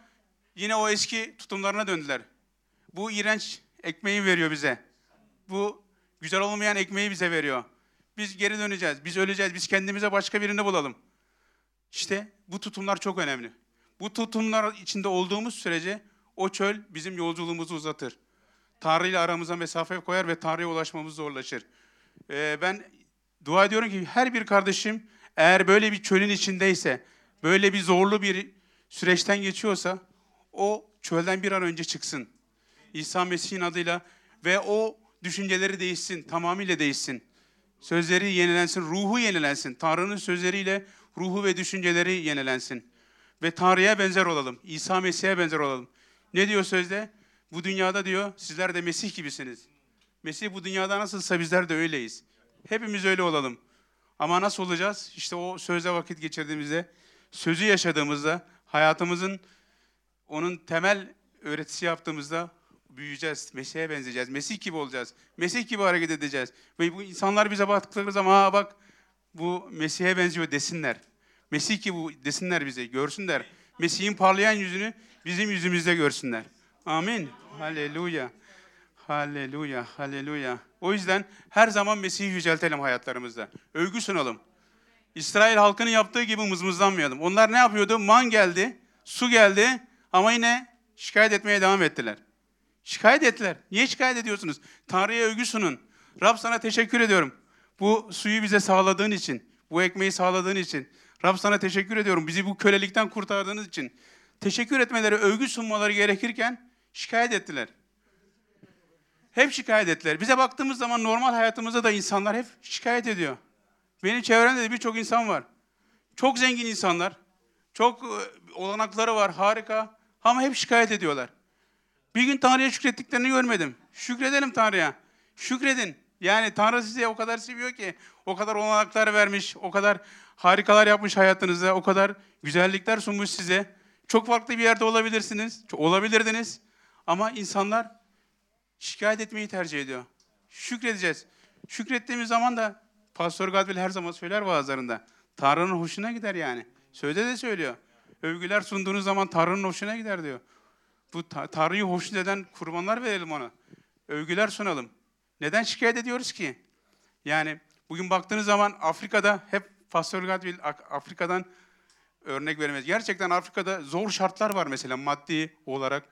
yine o eski tutumlarına döndüler. Bu iğrenç ekmeği veriyor bize. Bu güzel olmayan ekmeği bize veriyor. Biz geri döneceğiz, biz öleceğiz, biz kendimize başka birini bulalım. İşte bu tutumlar çok önemli. Bu tutumlar içinde olduğumuz sürece o çöl bizim yolculuğumuzu uzatır. Tanrı ile aramıza mesafe koyar ve Tanrı'ya ulaşmamız zorlaşır. Ee, ben dua ediyorum ki her bir kardeşim eğer böyle bir çölün içindeyse, böyle bir zorlu bir süreçten geçiyorsa o çölden bir an önce çıksın. İsa Mesih'in adıyla ve o düşünceleri değişsin, tamamıyla değişsin. Sözleri yenilensin, ruhu yenilensin. Tanrı'nın sözleriyle ruhu ve düşünceleri yenilensin. Ve Tanrı'ya benzer olalım. İsa Mesih'e benzer olalım. Ne diyor sözde? Bu dünyada diyor sizler de Mesih gibisiniz. Mesih bu dünyada nasılsa bizler de öyleyiz. Hepimiz öyle olalım. Ama nasıl olacağız? İşte o sözle vakit geçirdiğimizde, sözü yaşadığımızda, hayatımızın onun temel öğretisi yaptığımızda büyüyeceğiz. Mesih'e benzeyeceğiz. Mesih gibi olacağız. Mesih gibi hareket edeceğiz. Ve bu insanlar bize baktıkları zaman ha bak bu Mesih'e benziyor desinler. Mesih gibi bu desinler bize, görsünler. Mesih'in parlayan yüzünü bizim yüzümüzde görsünler. Amin. Haleluya. Haleluya. Haleluya. O yüzden her zaman Mesih'i yüceltelim hayatlarımızda. Övgü sunalım. İsrail halkının yaptığı gibi mızmızlanmayalım. Onlar ne yapıyordu? Man geldi, su geldi ama yine şikayet etmeye devam ettiler. Şikayet ettiler. Niye şikayet ediyorsunuz? Tanrı'ya övgü sunun. Rab sana teşekkür ediyorum. Bu suyu bize sağladığın için, bu ekmeği sağladığın için. Rab sana teşekkür ediyorum. Bizi bu kölelikten kurtardığınız için. Teşekkür etmeleri, övgü sunmaları gerekirken şikayet ettiler. Hep şikayet ettiler. Bize baktığımız zaman normal hayatımızda da insanlar hep şikayet ediyor. Benim çevremde de birçok insan var. Çok zengin insanlar. Çok e, olanakları var, harika. Ama hep şikayet ediyorlar. Bir gün Tanrı'ya şükrettiklerini görmedim. Şükredelim Tanrı'ya. Şükredin. Yani Tanrı sizi o kadar seviyor ki, o kadar olanaklar vermiş, o kadar harikalar yapmış hayatınızda, o kadar güzellikler sunmuş size. Çok farklı bir yerde olabilirsiniz, olabilirdiniz. Ama insanlar şikayet etmeyi tercih ediyor. Şükredeceğiz. Şükrettiğimiz zaman da Pastor Gadbil her zaman söyler vaazlarında. Tanrı'nın hoşuna gider yani. Sözde de söylüyor. Övgüler sunduğunuz zaman Tanrı'nın hoşuna gider diyor. Bu Tanrı'yı hoşnut eden kurbanlar verelim ona. Övgüler sunalım. Neden şikayet ediyoruz ki? Yani bugün baktığınız zaman Afrika'da hep Pastor Gadbil Afrika'dan örnek vermez. Gerçekten Afrika'da zor şartlar var mesela maddi olarak.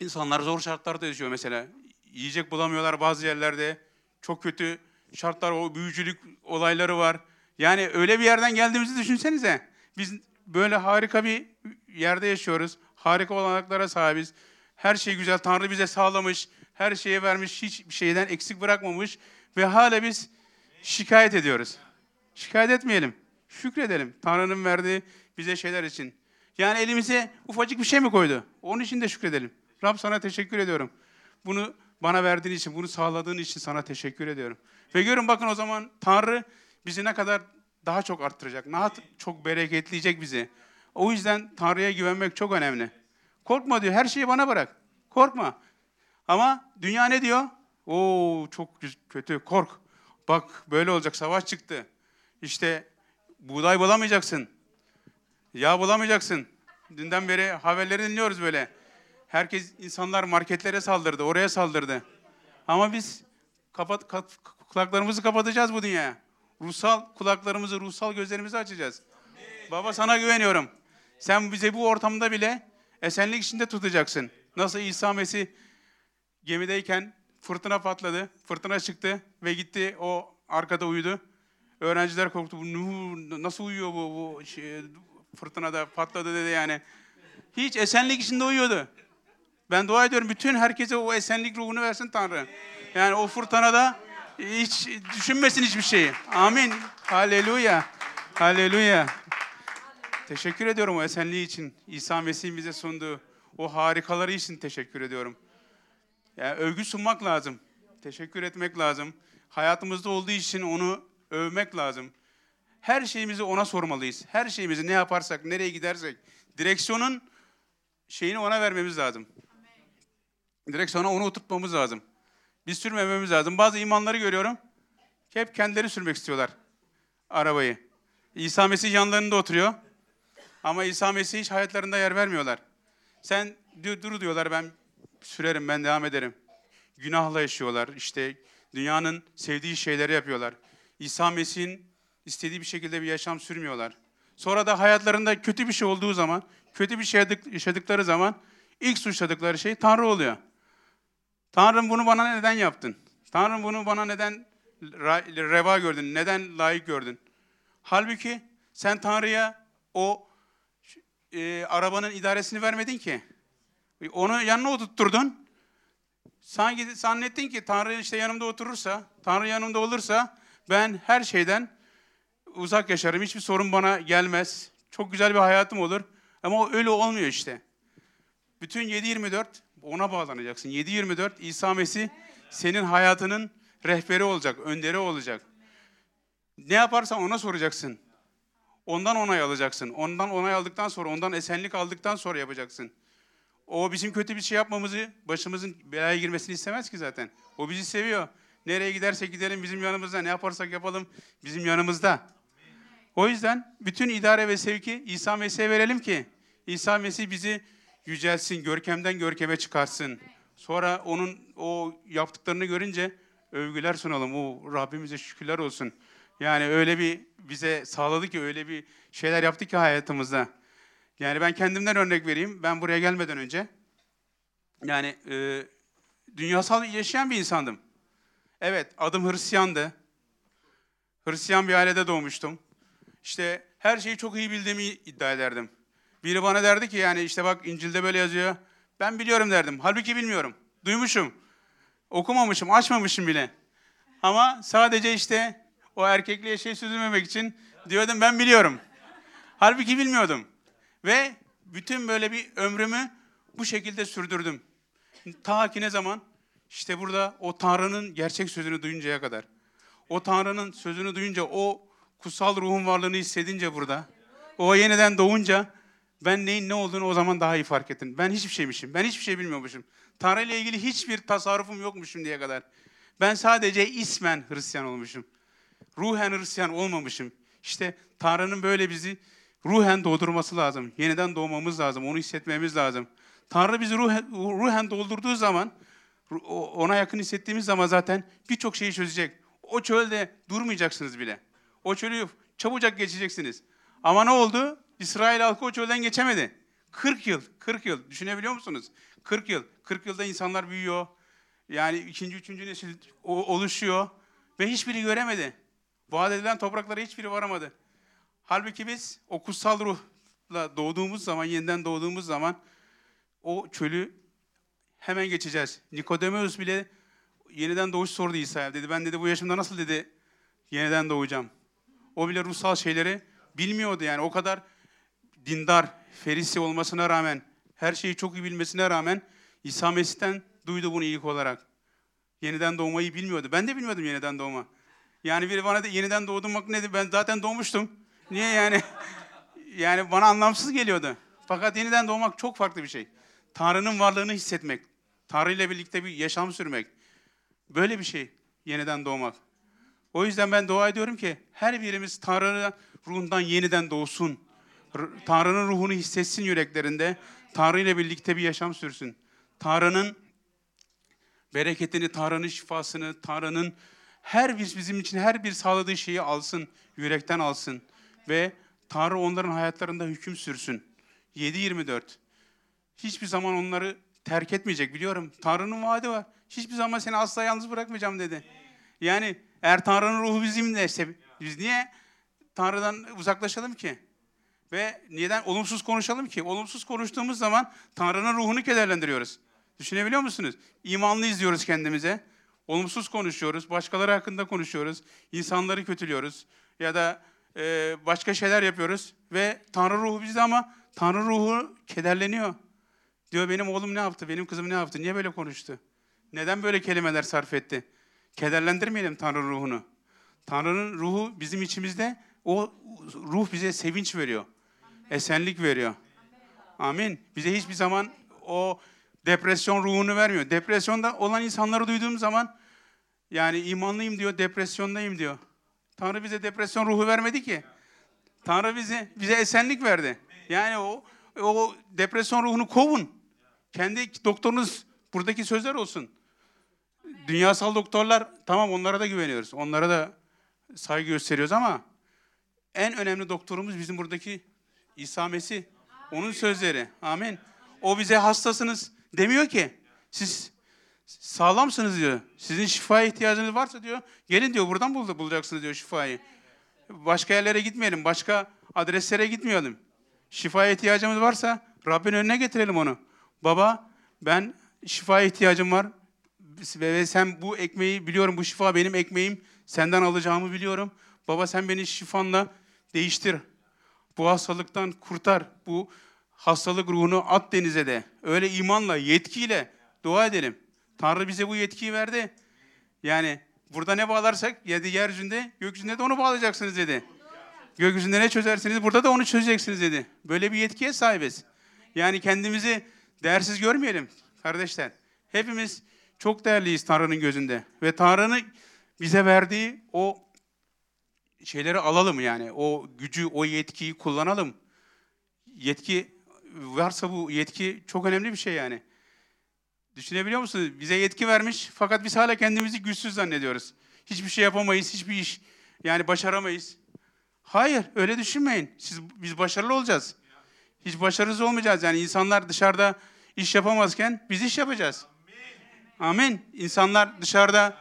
İnsanlar zor şartlarda yaşıyor mesela. Yiyecek bulamıyorlar bazı yerlerde. Çok kötü şartlar, o büyücülük olayları var. Yani öyle bir yerden geldiğimizi düşünsenize. Biz böyle harika bir yerde yaşıyoruz. Harika olanaklara sahibiz. Her şey güzel. Tanrı bize sağlamış. Her şeye vermiş. Hiçbir şeyden eksik bırakmamış. Ve hala biz şikayet ediyoruz. Şikayet etmeyelim. Şükredelim. Tanrı'nın verdiği bize şeyler için. Yani elimize ufacık bir şey mi koydu? Onun için de şükredelim. Rab sana teşekkür ediyorum. Bunu bana verdiğin için, bunu sağladığın için sana teşekkür ediyorum. Ve görün bakın o zaman Tanrı bizi ne kadar daha çok arttıracak, daha çok bereketleyecek bizi. O yüzden Tanrı'ya güvenmek çok önemli. Korkma diyor, her şeyi bana bırak. Korkma. Ama dünya ne diyor? Oo çok kötü, kork. Bak böyle olacak, savaş çıktı. İşte buğday bulamayacaksın. Yağ bulamayacaksın. Dünden beri haberleri dinliyoruz böyle. Herkes, insanlar marketlere saldırdı, oraya saldırdı. Ama biz kapat, kat, kulaklarımızı kapatacağız bu dünyaya. Ruhsal kulaklarımızı, ruhsal gözlerimizi açacağız. Baba sana güveniyorum. Sen bize bu ortamda bile esenlik içinde tutacaksın. Nasıl İsa Mesih gemideyken fırtına patladı, fırtına çıktı ve gitti o arkada uyudu. Öğrenciler korktu. Bu nasıl uyuyor bu, bu şey, fırtınada patladı dedi yani. Hiç esenlik içinde uyuyordu. Ben dua ediyorum bütün herkese o esenlik ruhunu versin Tanrı. Yani o fırtınada hiç düşünmesin hiçbir şeyi. Amin. Haleluya. Haleluya. Teşekkür ediyorum o esenliği için. İsa Mesih'in bize sunduğu o harikaları için teşekkür ediyorum. Yani övgü sunmak lazım. Teşekkür etmek lazım. Hayatımızda olduğu için onu övmek lazım. Her şeyimizi ona sormalıyız. Her şeyimizi ne yaparsak, nereye gidersek direksiyonun şeyini ona vermemiz lazım. Direksiyona onu oturtmamız lazım. Biz sürmememiz lazım. Bazı imanları görüyorum. Hep kendileri sürmek istiyorlar arabayı. İsa Mesih yanlarında oturuyor. Ama İsa Mesih hiç hayatlarında yer vermiyorlar. Sen dur diyorlar ben sürerim ben devam ederim. Günahla yaşıyorlar. İşte dünyanın sevdiği şeyleri yapıyorlar. İsa Mesih'in istediği bir şekilde bir yaşam sürmüyorlar. Sonra da hayatlarında kötü bir şey olduğu zaman, kötü bir şey yaşadıkları zaman ilk suçladıkları şey Tanrı oluyor. Tanrım bunu bana neden yaptın? Tanrım bunu bana neden reva gördün? Neden layık gördün? Halbuki sen Tanrı'ya o e, arabanın idaresini vermedin ki. Onu yanına oturtturdun. Sanki zannettin ki Tanrı işte yanımda oturursa, Tanrı yanımda olursa ben her şeyden uzak yaşarım. Hiçbir sorun bana gelmez. Çok güzel bir hayatım olur. Ama o öyle olmuyor işte. Bütün 7-24 ona bağlanacaksın. 7-24 İsa Mesih senin hayatının rehberi olacak, önderi olacak. Ne yaparsan ona soracaksın. Ondan onay alacaksın. Ondan onay aldıktan sonra, ondan esenlik aldıktan sonra yapacaksın. O bizim kötü bir şey yapmamızı, başımızın belaya girmesini istemez ki zaten. O bizi seviyor. Nereye gidersek gidelim bizim yanımızda, ne yaparsak yapalım bizim yanımızda. O yüzden bütün idare ve sevki İsa Mesih'e verelim ki İsa Mesih bizi yücelsin, görkemden görkeme çıkarsın. Sonra onun o yaptıklarını görünce övgüler sunalım. O Rabbimize şükürler olsun. Yani öyle bir bize sağladı ki öyle bir şeyler yaptı ki hayatımızda. Yani ben kendimden örnek vereyim. Ben buraya gelmeden önce yani e, dünyasal yaşayan bir insandım. Evet, adım Hristiyandı. Hristiyan bir ailede doğmuştum. İşte her şeyi çok iyi bildiğimi iddia ederdim. Biri bana derdi ki yani işte bak İncil'de böyle yazıyor. Ben biliyorum derdim. Halbuki bilmiyorum. Duymuşum. Okumamışım, açmamışım bile. Ama sadece işte o erkekliğe şey süzülmemek için diyordum ben biliyorum. Halbuki bilmiyordum. Ve bütün böyle bir ömrümü bu şekilde sürdürdüm. Ta ki ne zaman? İşte burada o Tanrı'nın gerçek sözünü duyuncaya kadar. O Tanrı'nın sözünü duyunca, o kutsal ruhun varlığını hissedince burada, o yeniden doğunca ben neyin ne olduğunu o zaman daha iyi fark ettim. Ben hiçbir şeymişim, ben hiçbir şey bilmiyormuşum. Tanrı ile ilgili hiçbir tasarrufum yokmuşum diye kadar. Ben sadece ismen Hristiyan olmuşum. Ruhen Hristiyan olmamışım. İşte Tanrı'nın böyle bizi ruhen doldurması lazım. Yeniden doğmamız lazım. Onu hissetmemiz lazım. Tanrı bizi ruhen, ruhen doldurduğu zaman, ona yakın hissettiğimiz zaman zaten birçok şeyi çözecek. O çölde durmayacaksınız bile. O çölü çabucak geçeceksiniz. Ama ne oldu? İsrail halkı o çölden geçemedi. 40 yıl, 40 yıl. Düşünebiliyor musunuz? 40 yıl. 40 yılda insanlar büyüyor. Yani ikinci, üçüncü nesil oluşuyor. Ve hiçbiri göremedi. Vaat edilen topraklara hiçbiri varamadı. Halbuki biz o kutsal ruhla doğduğumuz zaman, yeniden doğduğumuz zaman o çölü hemen geçeceğiz. Nikodemus bile yeniden doğuş sordu İsa'ya. Dedi ben dedi bu yaşımda nasıl dedi yeniden doğacağım. O bile ruhsal şeyleri bilmiyordu yani. O kadar dindar, ferisi olmasına rağmen, her şeyi çok iyi bilmesine rağmen İsa Mesih'ten duydu bunu ilk olarak. Yeniden doğmayı bilmiyordu. Ben de bilmiyordum yeniden doğma. Yani biri bana da yeniden doğdum bak ne ben zaten doğmuştum. Niye yani? yani bana anlamsız geliyordu. Fakat yeniden doğmak çok farklı bir şey. Tanrı'nın varlığını hissetmek. Tanrı ile birlikte bir yaşam sürmek. Böyle bir şey yeniden doğmak. O yüzden ben dua ediyorum ki her birimiz Tanrı'nın ruhundan yeniden doğsun. Tanrı'nın ruhunu hissetsin yüreklerinde. Tanrı ile birlikte bir yaşam sürsün. Tanrı'nın bereketini, Tanrı'nın şifasını, Tanrı'nın her bir bizim için her bir sağladığı şeyi alsın, yürekten alsın ve Tanrı onların hayatlarında hüküm sürsün. 7-24. Hiçbir zaman onları terk etmeyecek biliyorum. Tanrı'nın vaadi var. Hiçbir zaman seni asla yalnız bırakmayacağım dedi. Yani eğer Tanrı'nın ruhu bizimle biz niye Tanrı'dan uzaklaşalım ki? Ve neden olumsuz konuşalım ki? Olumsuz konuştuğumuz zaman Tanrı'nın ruhunu kederlendiriyoruz. Düşünebiliyor musunuz? İmanlı izliyoruz kendimize. Olumsuz konuşuyoruz, başkaları hakkında konuşuyoruz, insanları kötülüyoruz ya da e, başka şeyler yapıyoruz ve Tanrı ruhu bizde ama Tanrı ruhu kederleniyor. Diyor benim oğlum ne yaptı, benim kızım ne yaptı, niye böyle konuştu? Neden böyle kelimeler sarf etti? Kederlendirmeyelim Tanrı ruhunu. Tanrı'nın ruhu bizim içimizde, o ruh bize sevinç veriyor, esenlik veriyor. Amin. Bize hiçbir zaman o depresyon ruhunu vermiyor. Depresyonda olan insanları duyduğum zaman yani imanlıyım diyor, depresyondayım diyor. Tanrı bize depresyon ruhu vermedi ki. Tanrı bize bize esenlik verdi. Yani o o depresyon ruhunu kovun. Kendi doktorunuz buradaki sözler olsun. Dünyasal doktorlar tamam onlara da güveniyoruz. Onlara da saygı gösteriyoruz ama en önemli doktorumuz bizim buradaki İsa Mesih. Onun sözleri. Amin. O bize hastasınız demiyor ki. Siz sağlamsınız diyor. Sizin şifaya ihtiyacınız varsa diyor. Gelin diyor buradan bul- bulacaksınız diyor şifayı. Başka yerlere gitmeyelim. Başka adreslere gitmeyelim. Şifaya ihtiyacımız varsa Rabbin önüne getirelim onu. Baba ben şifaya ihtiyacım var. Ve sen bu ekmeği biliyorum bu şifa benim ekmeğim. Senden alacağımı biliyorum. Baba sen beni şifanla değiştir. Bu hastalıktan kurtar. Bu hastalık ruhunu at denize de. Öyle imanla, yetkiyle dua edelim. Tanrı bize bu yetkiyi verdi. Yani burada ne bağlarsak yedi yeryüzünde, gökyüzünde de onu bağlayacaksınız dedi. Gökyüzünde ne çözersiniz burada da onu çözeceksiniz dedi. Böyle bir yetkiye sahibiz. Yani kendimizi değersiz görmeyelim kardeşler. Hepimiz çok değerliyiz Tanrı'nın gözünde. Ve Tanrı'nın bize verdiği o şeyleri alalım yani. O gücü, o yetkiyi kullanalım. Yetki varsa bu yetki çok önemli bir şey yani. Düşünebiliyor musunuz? Bize yetki vermiş fakat biz hala kendimizi güçsüz zannediyoruz. Hiçbir şey yapamayız, hiçbir iş yani başaramayız. Hayır, öyle düşünmeyin. Siz, biz başarılı olacağız. Hiç başarısız olmayacağız. Yani insanlar dışarıda iş yapamazken biz iş yapacağız. Amin. İnsanlar dışarıda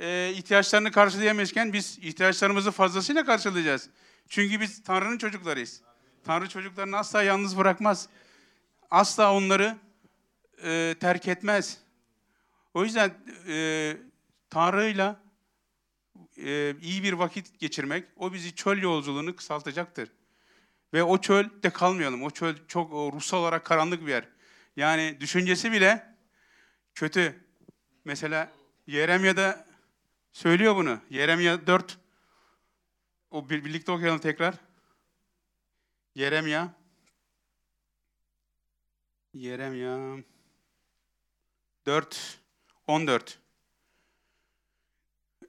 e, ihtiyaçlarını karşılayamazken biz ihtiyaçlarımızı fazlasıyla karşılayacağız. Çünkü biz Tanrı'nın çocuklarıyız. Tanrı çocuklarını asla yalnız bırakmaz. Asla onları e, terk etmez. O yüzden e, Tanrı'yla e, iyi bir vakit geçirmek, o bizi çöl yolculuğunu kısaltacaktır. Ve o çölde kalmayalım. O çöl çok o, ruhsal olarak karanlık bir yer. Yani düşüncesi bile kötü. Mesela Yeremya'da söylüyor bunu. Yeremya 4. O bir- birlikte okuyalım tekrar. Yeremya. Yeremya 4 14.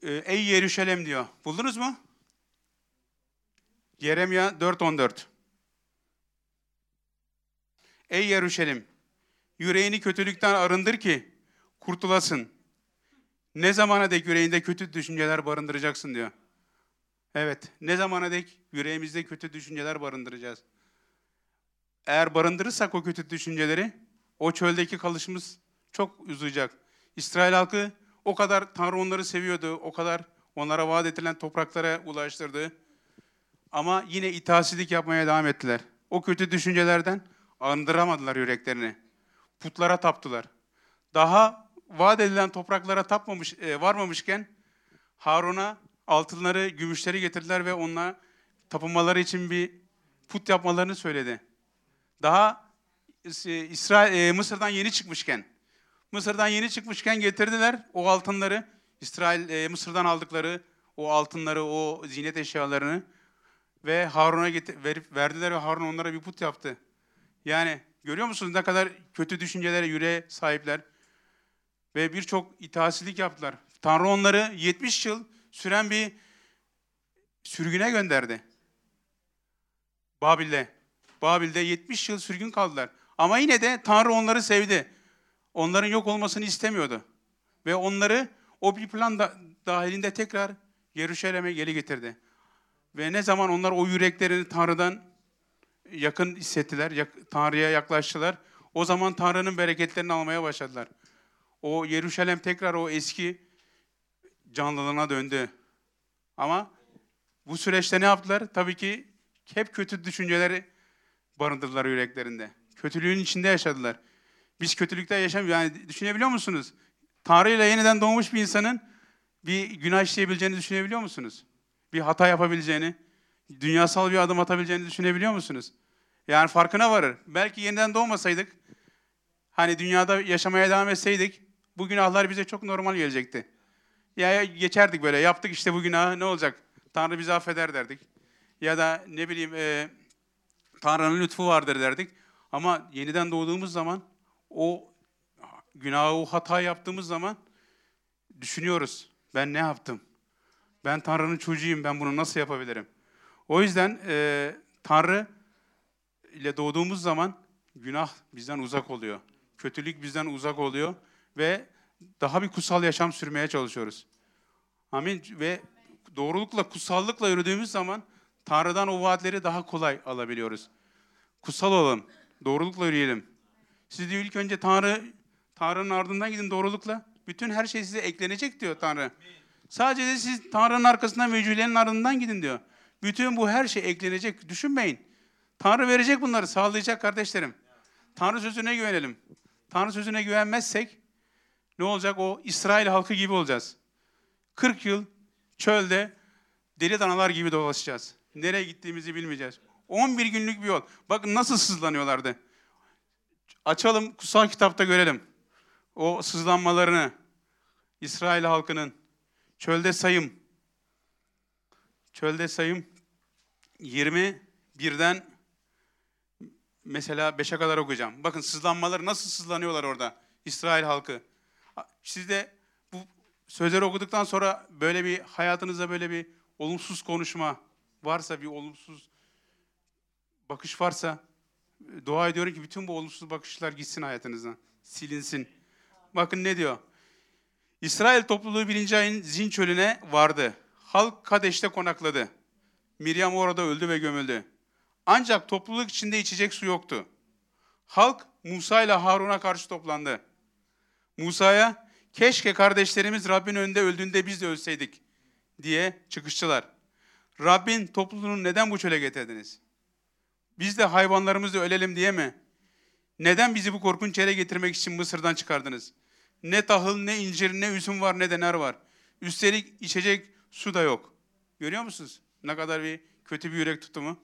Ee, Ey Yeruşalem diyor. Buldunuz mu? Yeremya 4 14. Ey Yeruşalim, yüreğini kötülükten arındır ki kurtulasın. Ne zamana dek yüreğinde kötü düşünceler barındıracaksın diyor. Evet, ne zamana dek yüreğimizde kötü düşünceler barındıracağız. Eğer barındırırsak o kötü düşünceleri, o çöldeki kalışımız çok uzayacak. İsrail halkı o kadar Tanrı onları seviyordu, o kadar onlara vaat edilen topraklara ulaştırdı. Ama yine itaatsizlik yapmaya devam ettiler. O kötü düşüncelerden arındıramadılar yüreklerini. Putlara taptılar. Daha vaat edilen topraklara tapmamış, e, varmamışken Harun'a altınları, gümüşleri getirdiler ve onunla tapınmaları için bir put yapmalarını söyledi. Daha e, İsrail, e, Mısır'dan yeni çıkmışken, Mısır'dan yeni çıkmışken getirdiler o altınları, İsrail e, Mısır'dan aldıkları o altınları, o zinet eşyalarını ve Harun'a verip verdiler ve Harun onlara bir put yaptı. Yani görüyor musunuz ne kadar kötü düşüncelere yüreğe sahipler ve birçok itaatsizlik yaptılar. Tanrı onları 70 yıl süren bir sürgüne gönderdi. Babil'de. Babil'de 70 yıl sürgün kaldılar. Ama yine de Tanrı onları sevdi. Onların yok olmasını istemiyordu. Ve onları o bir plan da, dahilinde tekrar Yeruşalim'e geri getirdi. Ve ne zaman onlar o yüreklerini Tanrı'dan yakın hissettiler, Tanrı'ya yaklaştılar. O zaman Tanrı'nın bereketlerini almaya başladılar. O Yeruşalem tekrar o eski canlılığına döndü. Ama bu süreçte ne yaptılar? Tabii ki hep kötü düşünceleri barındırdılar yüreklerinde. Kötülüğün içinde yaşadılar. Biz kötülükte yaşamıyoruz. Yani düşünebiliyor musunuz? Tanrı ile yeniden doğmuş bir insanın bir günah işleyebileceğini düşünebiliyor musunuz? Bir hata yapabileceğini, dünyasal bir adım atabileceğini düşünebiliyor musunuz? Yani farkına varır. Belki yeniden doğmasaydık, hani dünyada yaşamaya devam etseydik, bu günahlar bize çok normal gelecekti. Ya geçerdik böyle, yaptık işte bu günahı, ne olacak? Tanrı bizi affeder derdik. Ya da ne bileyim, e, Tanrı'nın lütfu vardır derdik. Ama yeniden doğduğumuz zaman, o günahı, o hata yaptığımız zaman düşünüyoruz. Ben ne yaptım? Ben Tanrı'nın çocuğuyum, ben bunu nasıl yapabilirim? O yüzden e, Tanrı ile doğduğumuz zaman günah bizden uzak oluyor. Kötülük bizden uzak oluyor ve daha bir kutsal yaşam sürmeye çalışıyoruz. Amin. Ve doğrulukla, kutsallıkla yürüdüğümüz zaman Tanrı'dan o vaatleri daha kolay alabiliyoruz. Kutsal olalım, doğrulukla yürüyelim. Siz diyor ilk önce Tanrı, Tanrı'nın ardından gidin doğrulukla. Bütün her şey size eklenecek diyor Tanrı. Sadece de siz Tanrı'nın arkasından ve ardından gidin diyor. Bütün bu her şey eklenecek. Düşünmeyin. Tanrı verecek bunları, sağlayacak kardeşlerim. Tanrı sözüne güvenelim. Tanrı sözüne güvenmezsek ne olacak? O İsrail halkı gibi olacağız. 40 yıl çölde deli danalar gibi dolaşacağız. Nereye gittiğimizi bilmeyeceğiz. 11 günlük bir yol. Bakın nasıl sızlanıyorlardı. Açalım kutsal kitapta görelim. O sızlanmalarını İsrail halkının çölde sayım çölde sayım 21'den mesela 5'e kadar okuyacağım. Bakın sızlanmaları nasıl sızlanıyorlar orada İsrail halkı. Siz de bu sözleri okuduktan sonra böyle bir hayatınızda böyle bir olumsuz konuşma varsa, bir olumsuz bakış varsa dua ediyorum ki bütün bu olumsuz bakışlar gitsin hayatınızdan. Silinsin. Bakın ne diyor? İsrail topluluğu birinci ayın Zin çölüne vardı. Halk Kadeş'te konakladı. Miryam orada öldü ve gömüldü. Ancak topluluk içinde içecek su yoktu. Halk Musa ile Harun'a karşı toplandı. Musa'ya keşke kardeşlerimiz Rabbin önünde öldüğünde biz de ölseydik diye çıkıştılar. Rabbin topluluğunu neden bu çöle getirdiniz? Biz de hayvanlarımızla ölelim diye mi? Neden bizi bu korkunç yere getirmek için Mısır'dan çıkardınız? Ne tahıl, ne incir, ne üzüm var, ne de nar var. Üstelik içecek su da yok. Görüyor musunuz? Ne kadar bir kötü bir yürek tutumu.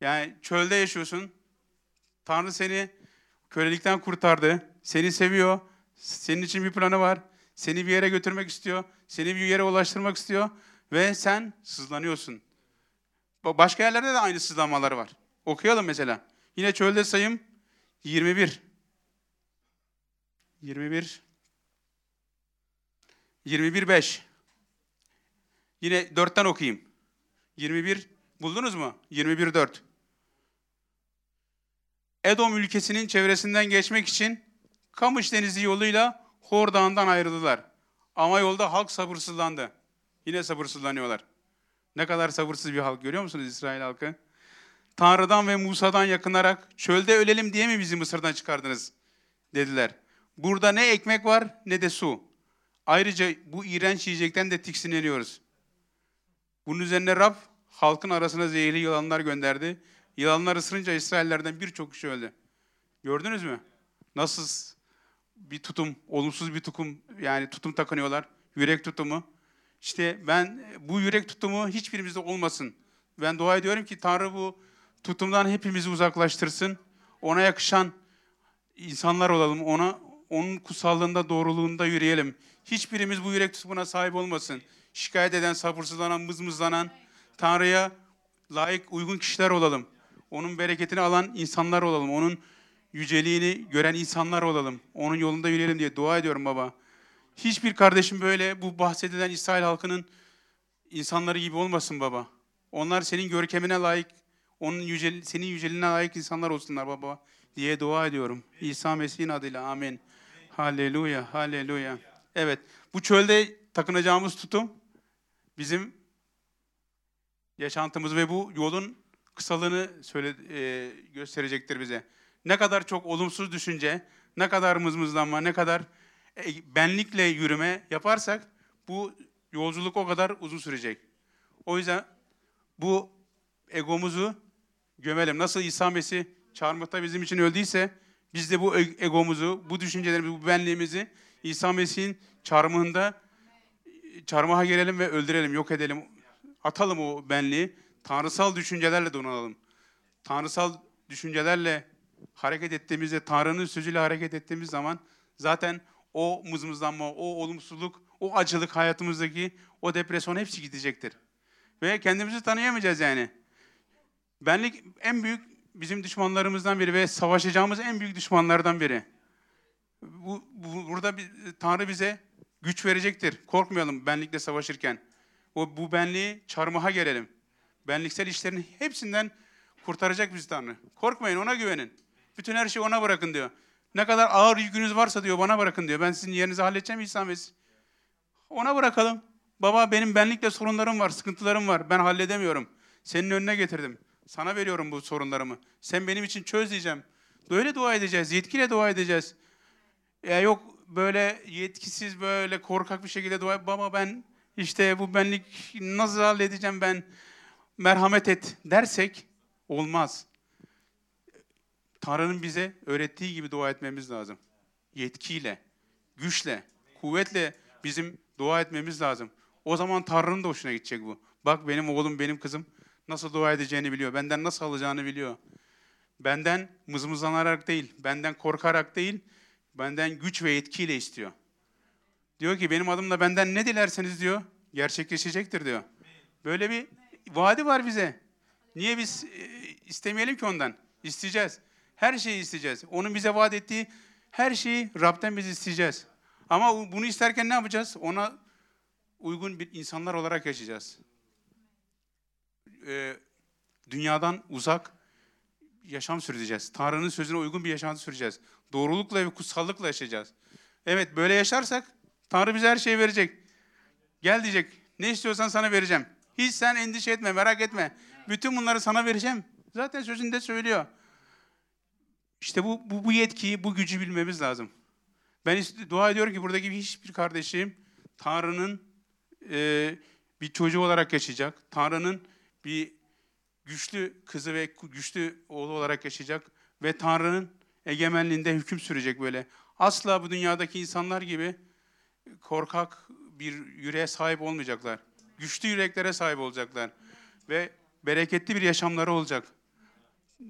Yani çölde yaşıyorsun. Tanrı seni kölelikten kurtardı. Seni seviyor. Senin için bir planı var. Seni bir yere götürmek istiyor. Seni bir yere ulaştırmak istiyor. Ve sen sızlanıyorsun. Başka yerlerde de aynı sızlanmalar var. Okuyalım mesela. Yine çölde sayım 21. 21 21 5. Yine 4'ten okuyayım. 21 buldunuz mu? 21 4. Edom ülkesinin çevresinden geçmek için Kamış Denizi yoluyla Hor Dağı'ndan ayrıldılar. Ama yolda halk sabırsızlandı. Yine sabırsızlanıyorlar. Ne kadar sabırsız bir halk görüyor musunuz İsrail halkı? Tanrı'dan ve Musa'dan yakınarak çölde ölelim diye mi bizi Mısır'dan çıkardınız? Dediler. Burada ne ekmek var ne de su. Ayrıca bu iğrenç yiyecekten de tiksineniyoruz. Bunun üzerine Rab halkın arasına zehirli yılanlar gönderdi. Yılanlar ısırınca İsraillerden birçok kişi öldü. Gördünüz mü? Nasıl bir tutum, olumsuz bir tutum yani tutum takınıyorlar. Yürek tutumu. İşte ben bu yürek tutumu hiçbirimizde olmasın. Ben dua ediyorum ki Tanrı bu tutumdan hepimizi uzaklaştırsın. Ona yakışan insanlar olalım. Ona onun kutsallığında, doğruluğunda yürüyelim. Hiçbirimiz bu yürek tutumuna sahip olmasın. Şikayet eden, sabırsızlanan, mızmızlanan, Tanrı'ya layık, uygun kişiler olalım. Onun bereketini alan insanlar olalım. Onun yüceliğini gören insanlar olalım. Onun yolunda yürüyelim diye dua ediyorum baba. Hiçbir kardeşim böyle bu bahsedilen İsrail halkının insanları gibi olmasın baba. Onlar senin görkemine layık, onun yücel, senin yüceliğine layık insanlar olsunlar baba diye dua ediyorum. İsa Mesih'in adıyla amin. Haleluya, haleluya. Evet, bu çölde takınacağımız tutum bizim yaşantımız ve bu yolun kısalığını söyle, e, gösterecektir bize. Ne kadar çok olumsuz düşünce, ne kadar mızmızlanma, ne kadar e, benlikle yürüme yaparsak bu yolculuk o kadar uzun sürecek. O yüzden bu egomuzu gömelim. Nasıl İsa Mesih çarmıhta bizim için öldüyse biz de bu egomuzu, bu düşüncelerimizi, bu benliğimizi İsa Mesih'in çarmıhında çarmıha gelelim ve öldürelim, yok edelim. Atalım o benliği. Tanrısal düşüncelerle donanalım. Tanrısal düşüncelerle hareket ettiğimizde, Tanrı'nın sözüyle hareket ettiğimiz zaman zaten o mızmızlanma, o olumsuzluk, o acılık hayatımızdaki o depresyon hepsi gidecektir. Ve kendimizi tanıyamayacağız yani. Benlik en büyük bizim düşmanlarımızdan biri ve savaşacağımız en büyük düşmanlardan biri. Bu, bu burada bir, Tanrı bize güç verecektir. Korkmayalım benlikle savaşırken. O bu benliği çarmıha gelelim. Benliksel işlerin hepsinden kurtaracak bizi Tanrı. Korkmayın ona güvenin. Bütün her şeyi ona bırakın diyor. Ne kadar ağır yükünüz varsa diyor bana bırakın diyor. Ben sizin yerinizi halledeceğim İsa Mesih. Ona bırakalım. Baba benim benlikle sorunlarım var, sıkıntılarım var. Ben halledemiyorum. Senin önüne getirdim. Sana veriyorum bu sorunlarımı. Sen benim için çöz diyeceğim. Böyle dua edeceğiz. Yetkiyle dua edeceğiz. Ya yok böyle yetkisiz böyle korkak bir şekilde dua baba ben işte bu benlik nasıl halledeceğim ben merhamet et dersek olmaz. Tanrı'nın bize öğrettiği gibi dua etmemiz lazım. Yetkiyle, güçle, kuvvetle bizim dua etmemiz lazım. O zaman Tanrı'nın da hoşuna gidecek bu. Bak benim oğlum, benim kızım nasıl dua edeceğini biliyor. Benden nasıl alacağını biliyor. Benden mızmızlanarak değil, benden korkarak değil, benden güç ve yetkiyle istiyor. Diyor ki benim adımla benden ne dilerseniz diyor, gerçekleşecektir diyor. Böyle bir vaadi var bize. Niye biz e, istemeyelim ki ondan? İsteyeceğiz. Her şeyi isteyeceğiz. Onun bize vaat ettiği her şeyi Rab'den biz isteyeceğiz. Ama bunu isterken ne yapacağız? Ona uygun bir insanlar olarak yaşayacağız. Ee, dünyadan uzak yaşam süreceğiz. Tanrı'nın sözüne uygun bir yaşantı süreceğiz. Doğrulukla ve kutsallıkla yaşayacağız. Evet böyle yaşarsak Tanrı bize her şeyi verecek. Gel diyecek. Ne istiyorsan sana vereceğim. Hiç sen endişe etme, merak etme. Bütün bunları sana vereceğim. Zaten sözünde söylüyor. İşte bu, bu, bu yetkiyi, bu gücü bilmemiz lazım. Ben dua ediyorum ki buradaki hiçbir kardeşim Tanrı'nın e, bir çocuğu olarak yaşayacak. Tanrı'nın bir güçlü kızı ve güçlü oğlu olarak yaşayacak. Ve Tanrı'nın egemenliğinde hüküm sürecek böyle. Asla bu dünyadaki insanlar gibi korkak bir yüreğe sahip olmayacaklar. Güçlü yüreklere sahip olacaklar. Ve bereketli bir yaşamları olacak.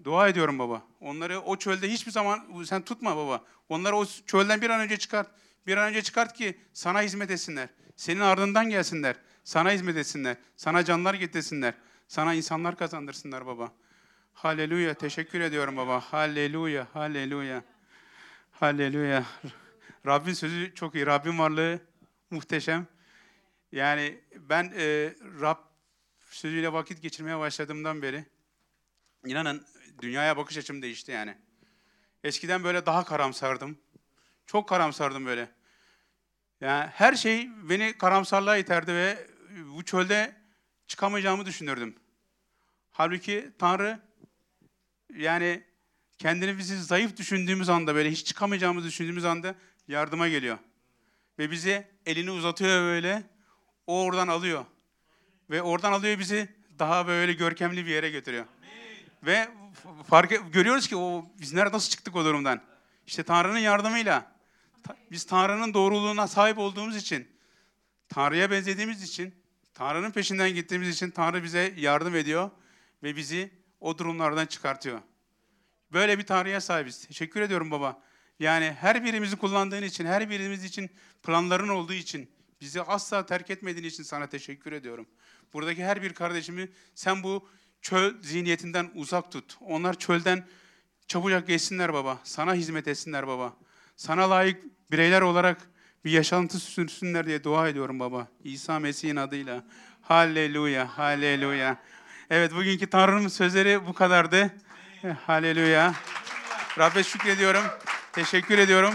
Dua ediyorum baba. Onları o çölde hiçbir zaman sen tutma baba. Onları o çölden bir an önce çıkart. Bir an önce çıkart ki sana hizmet etsinler. Senin ardından gelsinler. Sana hizmet etsinler. Sana canlar getirsinler. Sana insanlar kazandırsınlar baba. Haleluya. Teşekkür ediyorum baba. Haleluya. Haleluya. Haleluya. Rabbin sözü çok iyi. Rabbin varlığı muhteşem. Yani ben e, Rab sözüyle vakit geçirmeye başladığımdan beri inanın dünyaya bakış açım değişti yani. Eskiden böyle daha karamsardım. Çok karamsardım böyle. Yani her şey beni karamsarlığa iterdi ve bu çölde çıkamayacağımı düşünürdüm. Halbuki Tanrı yani kendini bizi zayıf düşündüğümüz anda böyle hiç çıkamayacağımızı düşündüğümüz anda yardıma geliyor. Ve bizi elini uzatıyor böyle. O oradan alıyor. Ve oradan alıyor bizi daha böyle görkemli bir yere götürüyor. Ve fark e- görüyoruz ki o biz nerede nasıl çıktık o durumdan? İşte Tanrı'nın yardımıyla. Biz Tanrı'nın doğruluğuna sahip olduğumuz için, Tanrı'ya benzediğimiz için, Tanrı'nın peşinden gittiğimiz için Tanrı bize yardım ediyor ve bizi o durumlardan çıkartıyor. Böyle bir Tanrı'ya sahibiz. Teşekkür ediyorum baba. Yani her birimizi kullandığın için, her birimiz için planların olduğu için, bizi asla terk etmediğin için sana teşekkür ediyorum. Buradaki her bir kardeşimi sen bu çöl zihniyetinden uzak tut. Onlar çölden çabucak geçsinler baba. Sana hizmet etsinler baba. Sana layık bireyler olarak bir yaşantı sürsünler diye dua ediyorum baba. İsa Mesih'in adıyla. Halleluya, halleluya. Evet bugünkü Tanrı'nın sözleri bu kadardı. Halleluya. Rabbe şükrediyorum. Teşekkür ediyorum.